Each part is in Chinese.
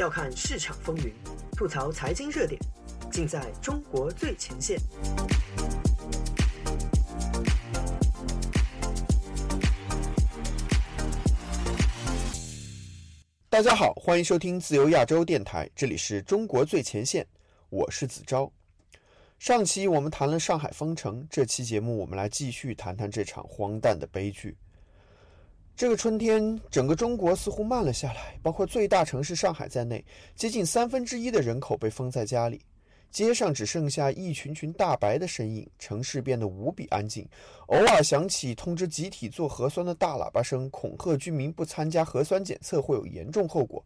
笑看市场风云，吐槽财经热点，尽在中国最前线。大家好，欢迎收听自由亚洲电台，这里是中国最前线，我是子昭。上期我们谈了上海封城，这期节目我们来继续谈谈这场荒诞的悲剧。这个春天，整个中国似乎慢了下来，包括最大城市上海在内，接近三分之一的人口被封在家里，街上只剩下一群群大白的身影，城市变得无比安静，偶尔响起通知集体做核酸的大喇叭声，恐吓居民不参加核酸检测会有严重后果，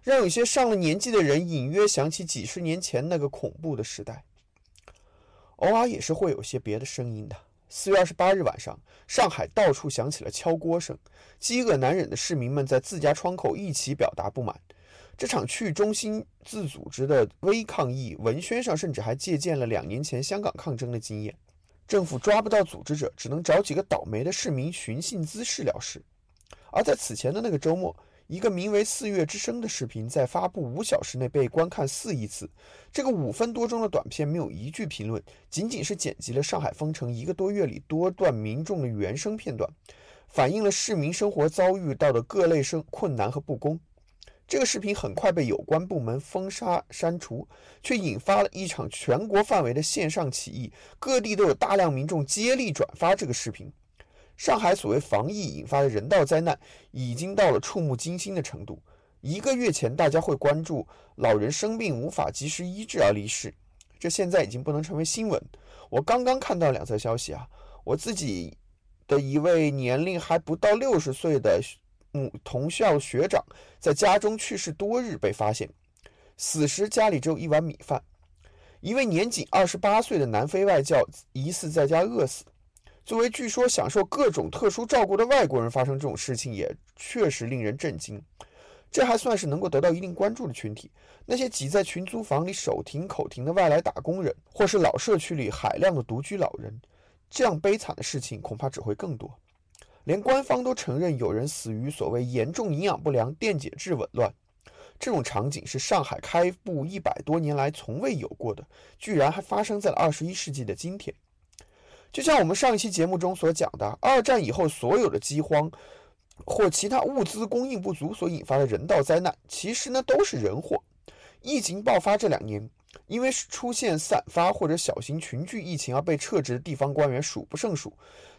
让有些上了年纪的人隐约想起几十年前那个恐怖的时代。偶尔也是会有些别的声音的。四月二十八日晚上，上海到处响起了敲锅声，饥饿难忍的市民们在自家窗口一起表达不满。这场去中心自组织的微抗议文宣上，甚至还借鉴了两年前香港抗争的经验。政府抓不到组织者，只能找几个倒霉的市民寻衅滋事了事。而在此前的那个周末。一个名为《四月之声》的视频在发布五小时内被观看四亿次。这个五分多钟的短片没有一句评论，仅仅是剪辑了上海封城一个多月里多段民众的原声片段，反映了市民生活遭遇到的各类生困难和不公。这个视频很快被有关部门封杀删除，却引发了一场全国范围的线上起义，各地都有大量民众接力转发这个视频。上海所谓防疫引发的人道灾难，已经到了触目惊心的程度。一个月前，大家会关注老人生病无法及时医治而离世，这现在已经不能成为新闻。我刚刚看到两则消息啊，我自己的一位年龄还不到六十岁的母同校学长，在家中去世多日被发现，死时家里只有一碗米饭。一位年仅二十八岁的南非外教疑似在家饿死。作为据说享受各种特殊照顾的外国人，发生这种事情也确实令人震惊。这还算是能够得到一定关注的群体。那些挤在群租房里手停口停的外来打工人，或是老社区里海量的独居老人，这样悲惨的事情恐怕只会更多。连官方都承认有人死于所谓严重营养不良、电解质紊乱。这种场景是上海开埠一百多年来从未有过的，居然还发生在了二十一世纪的今天。就像我们上一期节目中所讲的，二战以后所有的饥荒或其他物资供应不足所引发的人道灾难，其实呢都是人祸。疫情爆发这两年，因为出现散发或者小型群聚疫情而被撤职的地方官员数不胜数，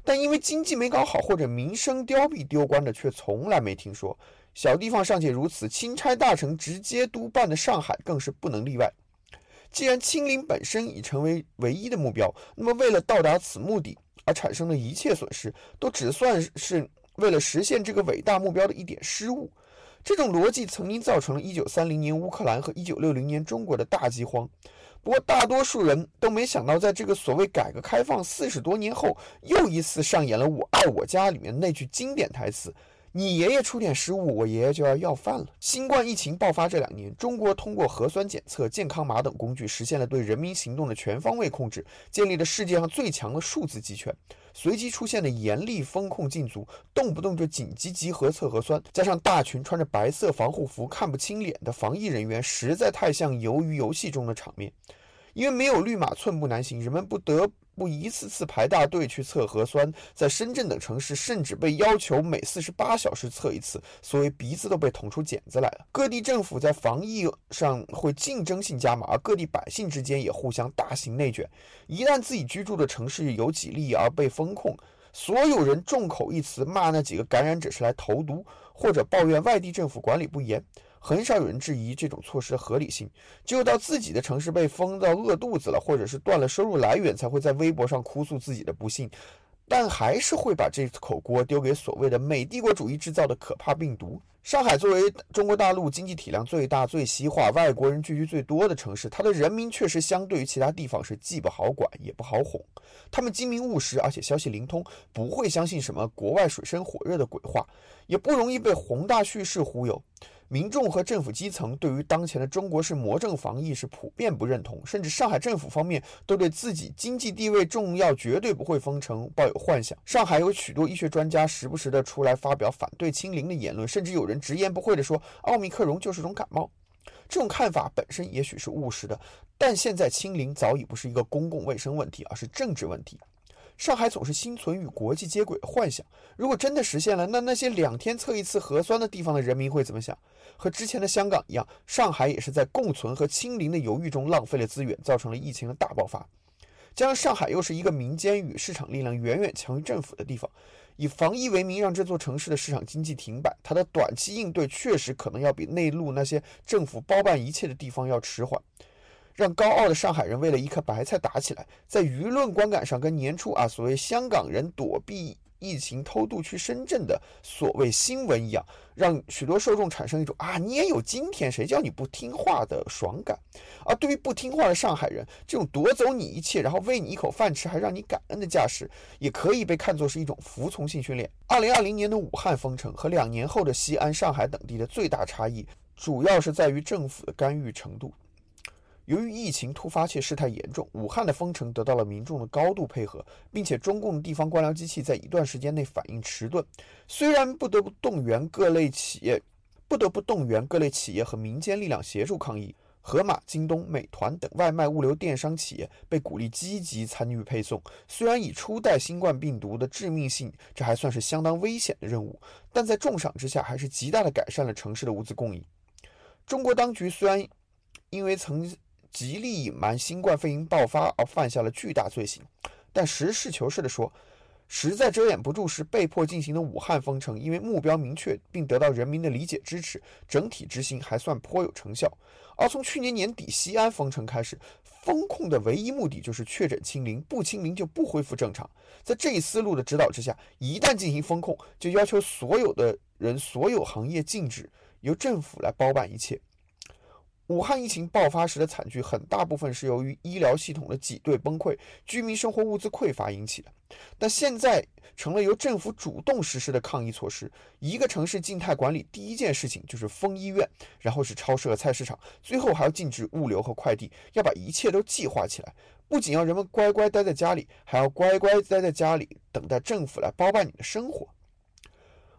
但因为经济没搞好或者民生凋敝丢官的却从来没听说。小地方尚且如此，钦差大臣直接督办的上海更是不能例外。既然清零本身已成为唯一的目标，那么为了到达此目的而产生的一切损失，都只算是为了实现这个伟大目标的一点失误。这种逻辑曾经造成了一九三零年乌克兰和一九六零年中国的大饥荒。不过，大多数人都没想到，在这个所谓改革开放四十多年后，又一次上演了《我爱我家》里面那句经典台词。你爷爷出点失误，我爷爷就要要饭了。新冠疫情爆发这两年，中国通过核酸检测、健康码等工具，实现了对人民行动的全方位控制，建立了世界上最强的数字集权。随即出现的严厉风控禁足，动不动就紧急集合测核酸，加上大群穿着白色防护服、看不清脸的防疫人员，实在太像鱿鱼游戏中的场面。因为没有绿码，寸步难行，人们不得。不一次次排大队去测核酸，在深圳等城市，甚至被要求每四十八小时测一次，所以鼻子都被捅出茧子来了。各地政府在防疫上会竞争性加码，而各地百姓之间也互相大型内卷。一旦自己居住的城市有几例而被封控，所有人众口一词骂那几个感染者是来投毒，或者抱怨外地政府管理不严。很少有人质疑这种措施的合理性，只有到自己的城市被封到饿肚子了，或者是断了收入来源，才会在微博上哭诉自己的不幸，但还是会把这口锅丢给所谓的美帝国主义制造的可怕病毒。上海作为中国大陆经济体量最大、最西化、外国人聚居最多的城市，它的人民确实相对于其他地方是既不好管也不好哄。他们精明务实，而且消息灵通，不会相信什么国外水深火热的鬼话，也不容易被宏大叙事忽悠。民众和政府基层对于当前的中国式魔怔防疫是普遍不认同，甚至上海政府方面都对自己经济地位重要、绝对不会封城抱有幻想。上海有许多医学专家时不时的出来发表反对清零的言论，甚至有人直言不讳地说奥密克戎就是种感冒。这种看法本身也许是务实的，但现在清零早已不是一个公共卫生问题，而是政治问题。上海总是心存与国际接轨的幻想，如果真的实现了，那那些两天测一次核酸的地方的人民会怎么想？和之前的香港一样，上海也是在共存和清零的犹豫中浪费了资源，造成了疫情的大爆发。加上上海又是一个民间与市场力量远远强于政府的地方，以防疫为名让这座城市的市场经济停摆，它的短期应对确实可能要比内陆那些政府包办一切的地方要迟缓。让高傲的上海人为了一颗白菜打起来，在舆论观感上跟年初啊所谓香港人躲避疫情偷渡去深圳的所谓新闻一样，让许多受众产生一种啊你也有今天，谁叫你不听话的爽感。而对于不听话的上海人，这种夺走你一切，然后喂你一口饭吃，还让你感恩的架势，也可以被看作是一种服从性训练。二零二零年的武汉封城和两年后的西安、上海等地的最大差异，主要是在于政府的干预程度。由于疫情突发且事态严重，武汉的封城得到了民众的高度配合，并且中共地方官僚机器在一段时间内反应迟钝。虽然不得不动员各类企业，不得不动员各类企业和民间力量协助抗疫，盒马、京东、美团等外卖物流电商企业被鼓励积极参与配送。虽然以初代新冠病毒的致命性，这还算是相当危险的任务，但在重赏之下，还是极大的改善了城市的物资供应。中国当局虽然因为曾极力隐瞒新冠肺炎爆发而犯下了巨大罪行，但实事求是地说，实在遮掩不住时被迫进行的武汉封城，因为目标明确并得到人民的理解支持，整体执行还算颇有成效。而从去年年底西安封城开始，封控的唯一目的就是确诊清零，不清零就不恢复正常。在这一思路的指导之下，一旦进行封控，就要求所有的人、所有行业禁止，由政府来包办一切。武汉疫情爆发时的惨剧，很大部分是由于医疗系统的挤兑崩溃、居民生活物资匮乏引起的。但现在成了由政府主动实施的抗疫措施。一个城市静态管理，第一件事情就是封医院，然后是超市和菜市场，最后还要禁止物流和快递，要把一切都计划起来。不仅要人们乖乖待在家里，还要乖乖待在家里，等待政府来包办你的生活。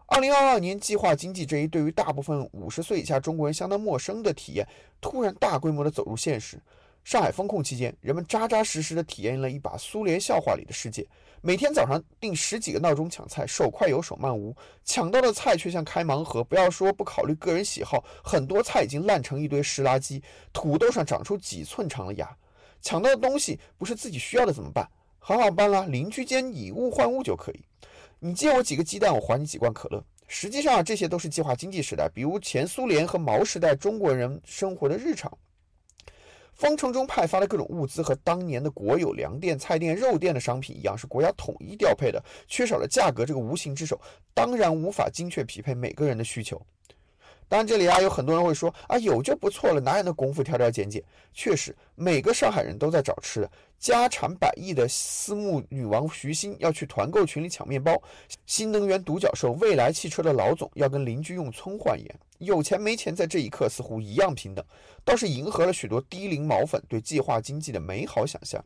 二零二二年计划经济这一对于大部分五十岁以下中国人相当陌生的体验，突然大规模的走入现实。上海封控期间，人们扎扎实实的体验了一把苏联笑话里的世界。每天早上定十几个闹钟抢菜，手快有手慢无，抢到的菜却像开盲盒。不要说不考虑个人喜好，很多菜已经烂成一堆湿垃圾，土豆上长出几寸长的芽。抢到的东西不是自己需要的怎么办？好好办啦，邻居间以物换物就可以。你借我几个鸡蛋，我还你几罐可乐。实际上，这些都是计划经济时代，比如前苏联和毛时代中国人生活的日常。方程中派发的各种物资和当年的国有粮店、菜店、肉店的商品一样，是国家统一调配的，缺少了价格这个无形之手，当然无法精确匹配每个人的需求。当然，这里啊有很多人会说啊，有就不错了，哪有那功夫挑挑拣拣？确实，每个上海人都在找吃的。家产百亿的私募女王徐新要去团购群里抢面包，新能源独角兽蔚来汽车的老总要跟邻居用葱换盐。有钱没钱在这一刻似乎一样平等，倒是迎合了许多低龄毛粉对计划经济的美好想象。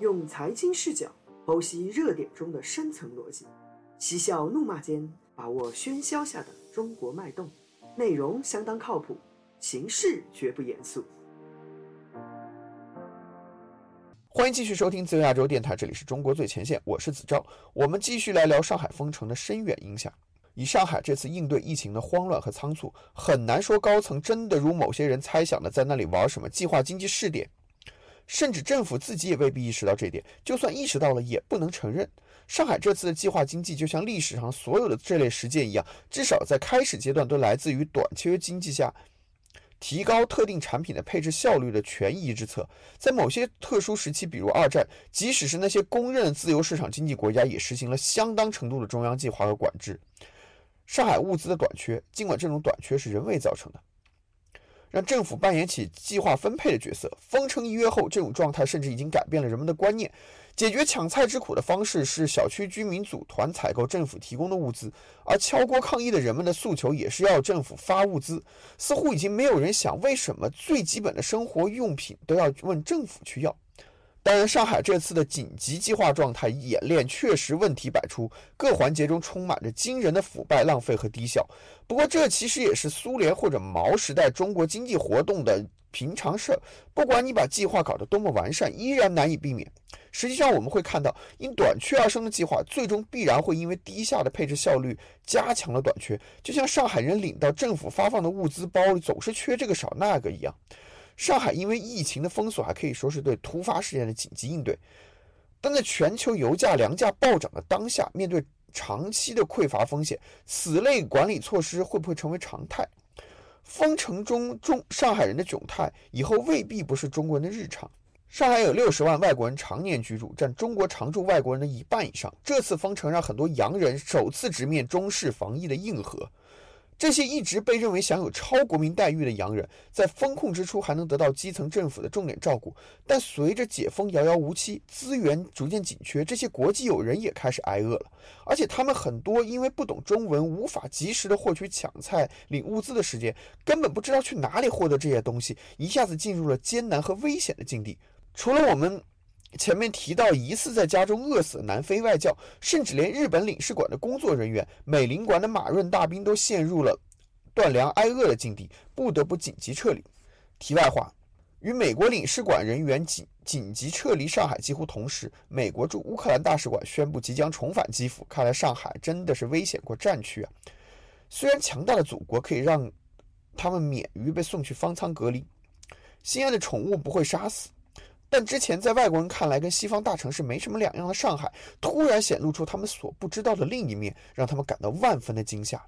用财经视角剖析热点中的深层逻辑，嬉笑怒骂间。把握喧嚣下的中国脉动，内容相当靠谱，形式绝不严肃。欢迎继续收听自由亚洲电台，这里是中国最前线，我是子昭。我们继续来聊上海封城的深远影响。以上海这次应对疫情的慌乱和仓促，很难说高层真的如某些人猜想的在那里玩什么计划经济试点，甚至政府自己也未必意识到这点。就算意识到了，也不能承认。上海这次的计划经济，就像历史上所有的这类实践一样，至少在开始阶段都来自于短缺经济下提高特定产品的配置效率的权宜之策。在某些特殊时期，比如二战，即使是那些公认的自由市场经济国家，也实行了相当程度的中央计划和管制。上海物资的短缺，尽管这种短缺是人为造成的。让政府扮演起计划分配的角色。封城一月后，这种状态甚至已经改变了人们的观念。解决抢菜之苦的方式是小区居民组团采购政府提供的物资，而敲锅抗议的人们的诉求也是要政府发物资。似乎已经没有人想，为什么最基本的生活用品都要问政府去要？当然，上海这次的紧急计划状态演练确实问题百出，各环节中充满着惊人的腐败、浪费和低效。不过，这其实也是苏联或者毛时代中国经济活动的平常事儿。不管你把计划搞得多么完善，依然难以避免。实际上，我们会看到，因短缺而生的计划，最终必然会因为低下的配置效率加强了短缺。就像上海人领到政府发放的物资包里总是缺这个少那个一样。上海因为疫情的封锁，还可以说是对突发事件的紧急应对。但在全球油价、粮价暴涨的当下，面对长期的匮乏风险，此类管理措施会不会成为常态？封城中中上海人的窘态，以后未必不是中国人的日常。上海有六十万外国人常年居住，占中国常住外国人的一半以上。这次封城让很多洋人首次直面中式防疫的硬核。这些一直被认为享有超国民待遇的洋人，在封控之初还能得到基层政府的重点照顾，但随着解封遥遥无期，资源逐渐紧缺，这些国际友人也开始挨饿了。而且他们很多因为不懂中文，无法及时的获取抢菜、领物资的时间，根本不知道去哪里获得这些东西，一下子进入了艰难和危险的境地。除了我们。前面提到疑似在家中饿死的南非外教，甚至连日本领事馆的工作人员、美领馆的马润大兵都陷入了断粮挨饿的境地，不得不紧急撤离。题外话，与美国领事馆人员紧紧急撤离上海几乎同时，美国驻乌克兰大使馆宣布即将重返基辅。看来上海真的是危险过战区啊！虽然强大的祖国可以让他们免于被送去方舱隔离，心爱的宠物不会杀死。但之前在外国人看来跟西方大城市没什么两样的上海，突然显露出他们所不知道的另一面，让他们感到万分的惊吓。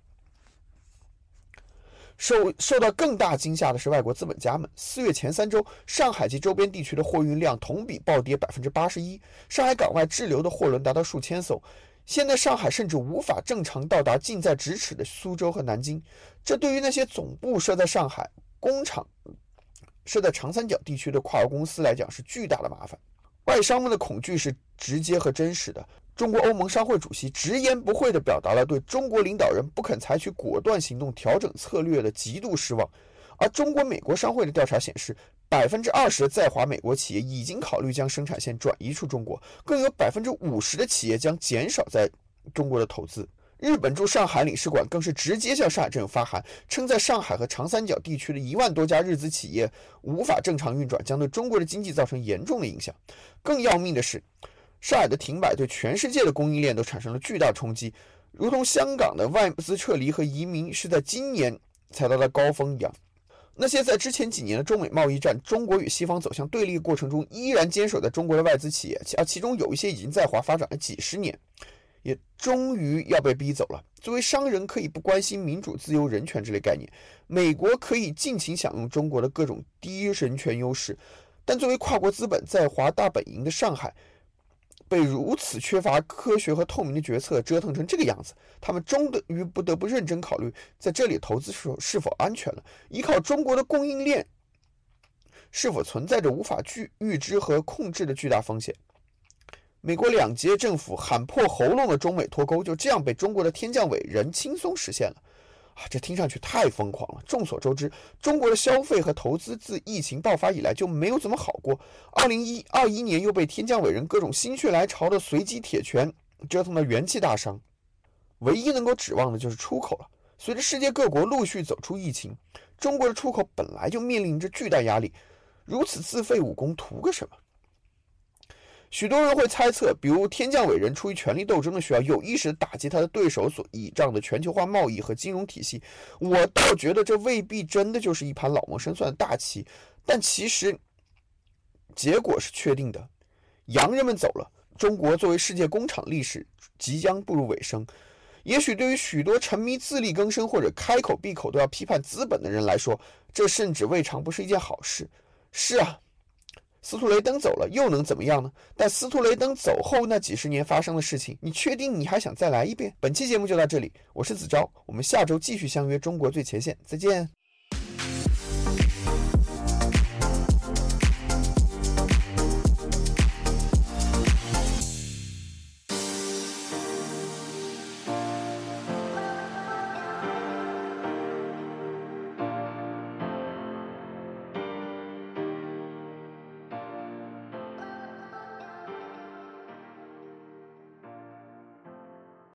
受受到更大惊吓的是外国资本家们。四月前三周，上海及周边地区的货运量同比暴跌百分之八十一，上海港外滞留的货轮达到数千艘。现在上海甚至无法正常到达近在咫尺的苏州和南京，这对于那些总部设在上海工厂。设在长三角地区的跨国公司来讲是巨大的麻烦，外商们的恐惧是直接和真实的。中国欧盟商会主席直言不讳地表达了对中国领导人不肯采取果断行动调整策略的极度失望。而中国美国商会的调查显示，百分之二十的在华美国企业已经考虑将生产线转移出中国，更有百分之五十的企业将减少在中国的投资。日本驻上海领事馆更是直接向上海政府发函，称在上海和长三角地区的一万多家日资企业无法正常运转，将对中国的经济造成严重的影响。更要命的是，上海的停摆对全世界的供应链都产生了巨大冲击，如同香港的外资撤离和移民是在今年才到达高峰一样。那些在之前几年的中美贸易战、中国与西方走向对立过程中依然坚守在中国的外资企业，而其中有一些已经在华发展了几十年。也终于要被逼走了。作为商人，可以不关心民主、自由、人权这类概念；美国可以尽情享用中国的各种低人权优势。但作为跨国资本在华大本营的上海，被如此缺乏科学和透明的决策折腾成这个样子，他们终于不得不认真考虑在这里投资是否是否安全了。依靠中国的供应链，是否存在着无法预预知和控制的巨大风险？美国两届政府喊破喉咙的中美脱钩，就这样被中国的天降伟人轻松实现了啊！这听上去太疯狂了。众所周知，中国的消费和投资自疫情爆发以来就没有怎么好过。二零一二一年又被天降伟人各种心血来潮的随机铁拳折腾得元气大伤，唯一能够指望的就是出口了。随着世界各国陆续走出疫情，中国的出口本来就面临着巨大压力，如此自废武功图个什么？许多人会猜测，比如天降伟人出于权力斗争的需要，有意识地打击他的对手所倚仗的全球化贸易和金融体系。我倒觉得这未必真的就是一盘老谋深算的大棋。但其实结果是确定的：洋人们走了，中国作为世界工厂历史即将步入尾声。也许对于许多沉迷自力更生或者开口闭口都要批判资本的人来说，这甚至未尝不是一件好事。是啊。司徒雷登走了，又能怎么样呢？但司徒雷登走后那几十年发生的事情，你确定你还想再来一遍？本期节目就到这里，我是子昭，我们下周继续相约中国最前线，再见。